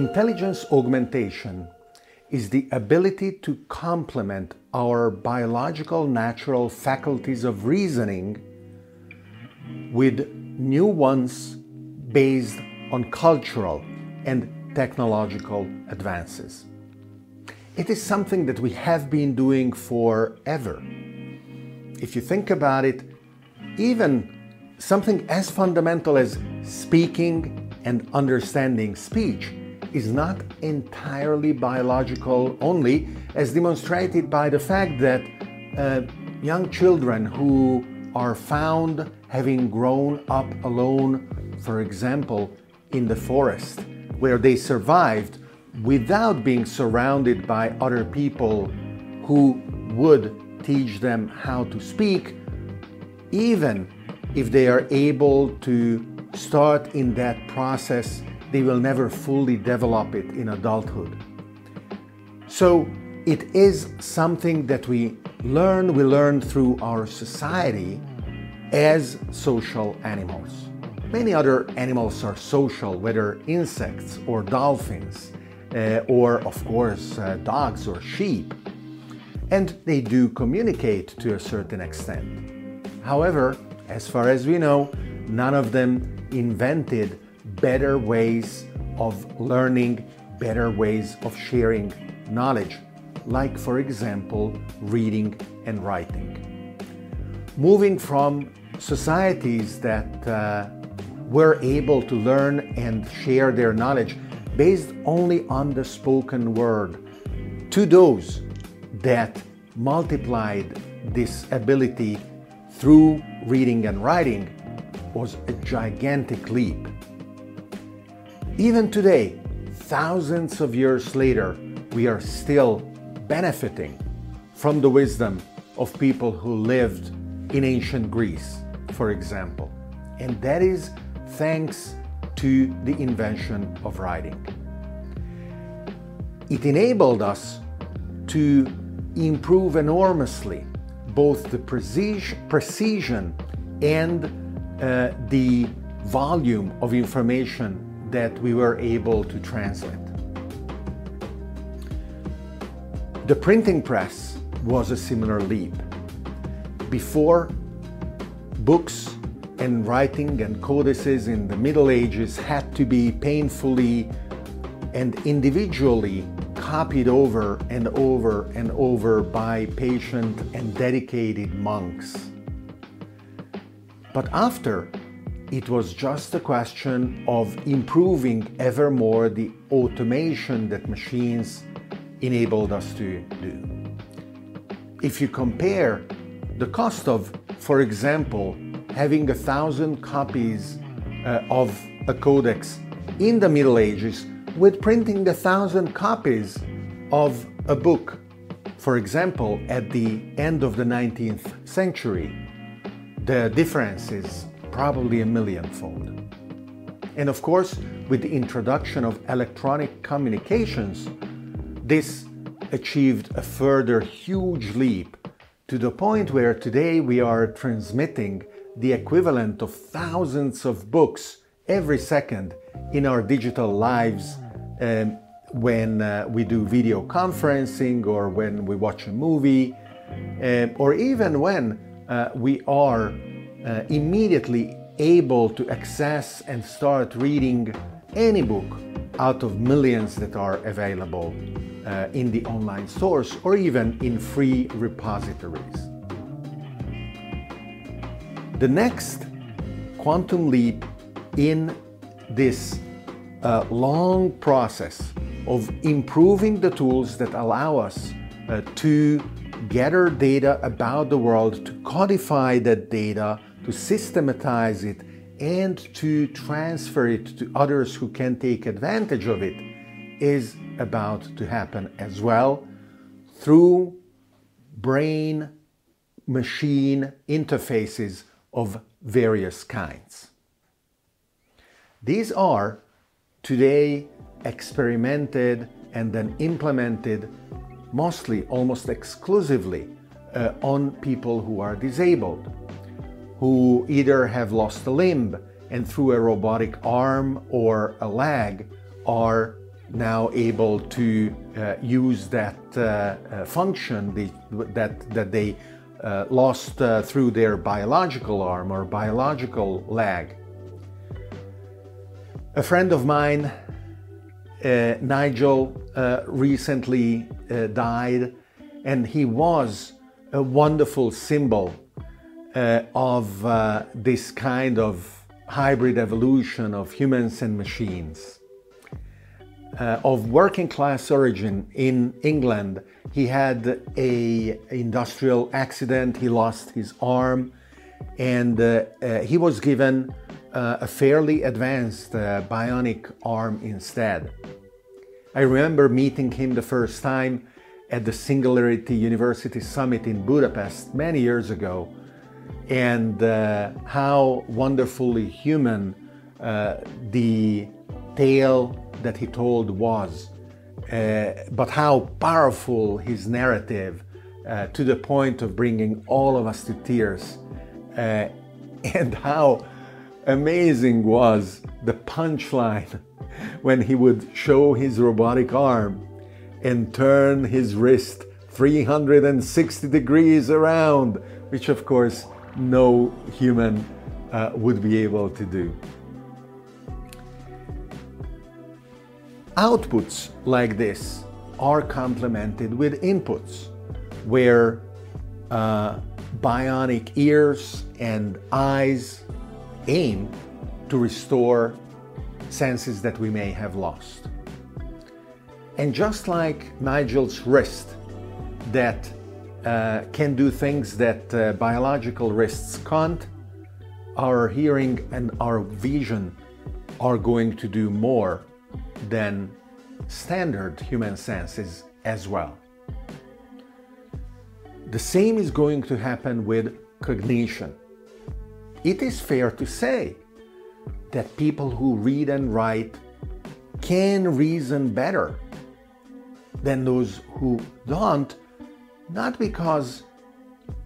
Intelligence augmentation is the ability to complement our biological natural faculties of reasoning with new ones based on cultural and technological advances. It is something that we have been doing forever. If you think about it, even something as fundamental as speaking and understanding speech is not entirely biological only, as demonstrated by the fact that uh, young children who are found having grown up alone, for example, in the forest, where they survived without being surrounded by other people who would teach them how to speak, even if they are able to start in that process they will never fully develop it in adulthood. So it is something that we learn, we learn through our society as social animals. Many other animals are social, whether insects or dolphins, uh, or of course uh, dogs or sheep, and they do communicate to a certain extent. However, as far as we know, none of them invented better ways of learning, better ways of sharing knowledge, like, for example, reading and writing. Moving from societies that uh, were able to learn and share their knowledge based only on the spoken word to those that multiplied this ability through reading and writing was a gigantic leap. Even today, thousands of years later, we are still benefiting from the wisdom of people who lived in ancient Greece, for example. And that is thanks to the invention of writing. It enabled us to improve enormously both the precision and uh, the volume of information that we were able to translate. The printing press was a similar leap. Before, books and writing and codices in the Middle Ages had to be painfully and individually copied over and over and over by patient and dedicated monks. But after it was just a question of improving ever more the automation that machines enabled us to do. If you compare the cost of, for example, having a thousand copies uh, of a codex in the Middle Ages with printing a thousand copies of a book, for example, at the end of the 19th century, the difference is probably a millionfold. And of course, with the introduction of electronic communications, this achieved a further huge leap to the point where today we are transmitting the equivalent of thousands of books every second in our digital lives um, when uh, we do video conferencing or when we watch a movie um, or even when uh, we are uh, immediately able to access and start reading any book out of millions that are available uh, in the online source or even in free repositories. The next quantum leap in this uh, long process of improving the tools that allow us uh, to gather data about the world, to codify that data, to systematize it and to transfer it to others who can take advantage of it is about to happen as well through brain machine interfaces of various kinds. These are today experimented and then implemented mostly, almost exclusively, uh, on people who are disabled who either have lost a limb and through a robotic arm or a leg are now able to uh, use that uh, uh, function that, that they uh, lost uh, through their biological arm or biological leg. A friend of mine, uh, Nigel, recently died, and he was a wonderful symbol of this kind of hybrid evolution of humans and machines uh, of working class origin in England. He had a industrial accident. He lost his arm, and uh, uh, he was given uh, a fairly advanced uh, bionic arm instead. I remember meeting him the first time at the Singularity University Summit in Budapest many years ago, and uh, how wonderfully human the tale that he told was, uh, but how powerful his narrative uh, to the point of bringing all of us to tears, uh, and how amazing was the punchline when he would show his robotic arm and turn his wrist 360 degrees around, which of course no human uh, would be able to do. Outputs like this are complemented with inputs where uh, bionic ears and eyes aim to restore senses that we may have lost. And just like Nigel's wrist that uh, can do things that uh, biological wrists can't, our hearing and our vision are going to do more than standard human senses as well. The same is going to happen with cognition. It is fair to say that people who read and write can reason better than those who don't, not because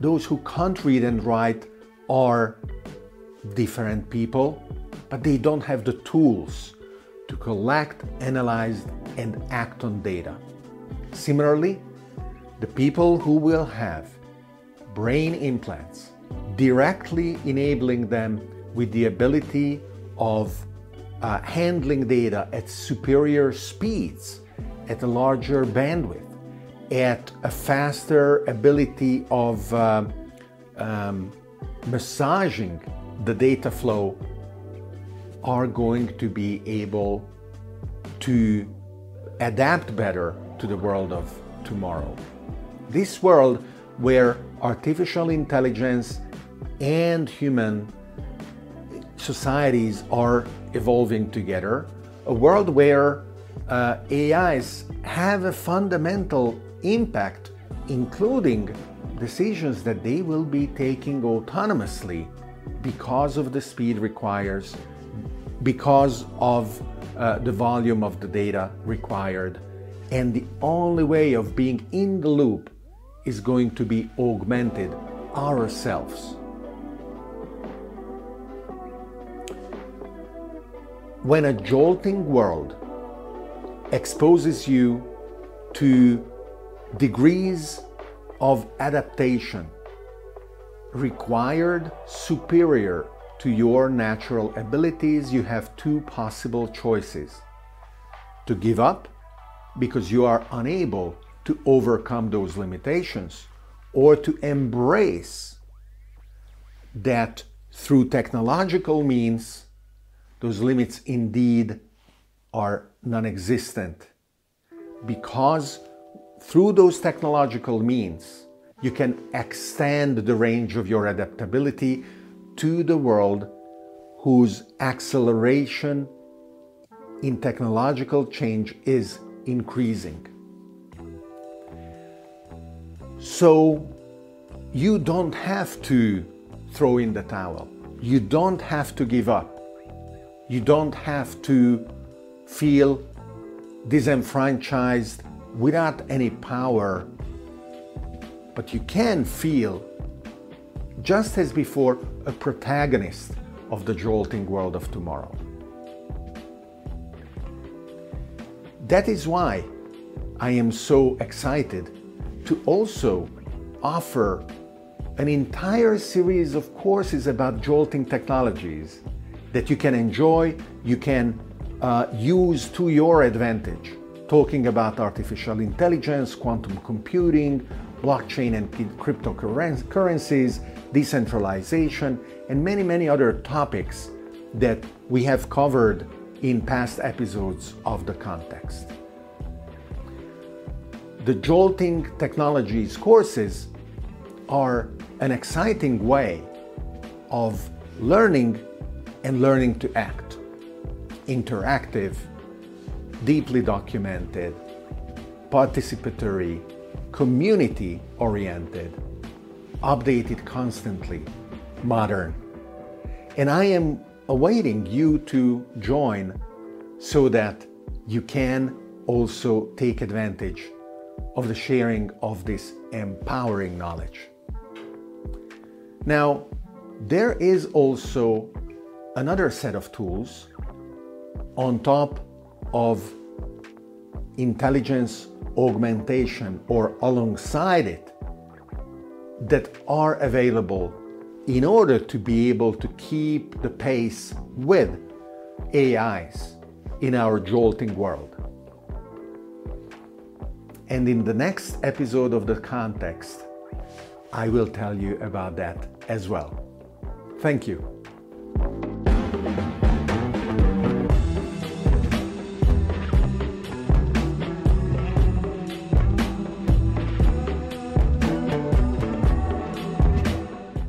those who can't read and write are different people, but they don't have the tools to collect, analyze, and act on data. Similarly, the people who will have brain implants directly enabling them with the ability of uh, handling data at superior speeds, at a larger bandwidth, at a faster ability of uh, um, massaging the data flow are going to be able to adapt better to the world of tomorrow. This world where artificial intelligence and human societies are evolving together, a world where uh, AIs have a fundamental impact, including decisions that they will be taking autonomously because of the speed requires because of uh, the volume of the data required. And the only way of being in the loop is going to be augmented ourselves. When a jolting world exposes you to degrees of adaptation required superior to your natural abilities, you have two possible choices to give up because you are unable to overcome those limitations, or to embrace that through technological means, those limits indeed are non existent. Because through those technological means, you can extend the range of your adaptability to the world whose acceleration in technological change is increasing. So you don't have to throw in the towel. You don't have to give up. You don't have to feel disenfranchised without any power. But you can feel just as before, a protagonist of the jolting world of tomorrow. That is why I am so excited to also offer an entire series of courses about jolting technologies that you can enjoy, you can uh, use to your advantage. Talking about artificial intelligence, quantum computing, blockchain and cryptocurrencies, decentralization, and many, many other topics that we have covered in past episodes of the context. The Jolting Technologies courses are an exciting way of learning and learning to act. Interactive, deeply documented, participatory, community oriented, updated constantly, modern. And I am awaiting you to join so that you can also take advantage of the sharing of this empowering knowledge. Now, there is also another set of tools on top of intelligence augmentation or alongside it that are available in order to be able to keep the pace with AIs in our jolting world. And in the next episode of the context, I will tell you about that as well. Thank you.